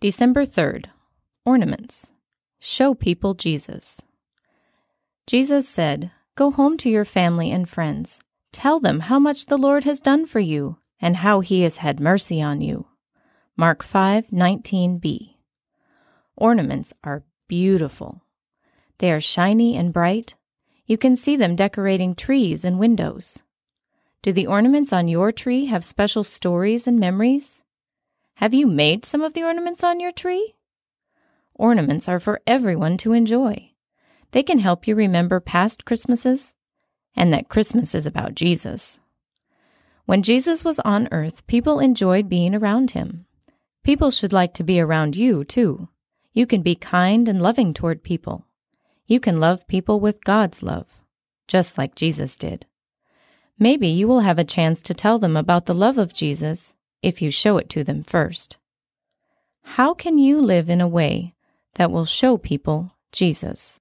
December 3rd. Ornaments. Show people Jesus. Jesus said, Go home to your family and friends. Tell them how much the Lord has done for you and how he has had mercy on you. Mark 5:19b. Ornaments are beautiful. They are shiny and bright. You can see them decorating trees and windows. Do the ornaments on your tree have special stories and memories? Have you made some of the ornaments on your tree? Ornaments are for everyone to enjoy. They can help you remember past Christmases and that Christmas is about Jesus. When Jesus was on earth, people enjoyed being around him. People should like to be around you, too. You can be kind and loving toward people. You can love people with God's love, just like Jesus did. Maybe you will have a chance to tell them about the love of Jesus if you show it to them first. How can you live in a way that will show people Jesus?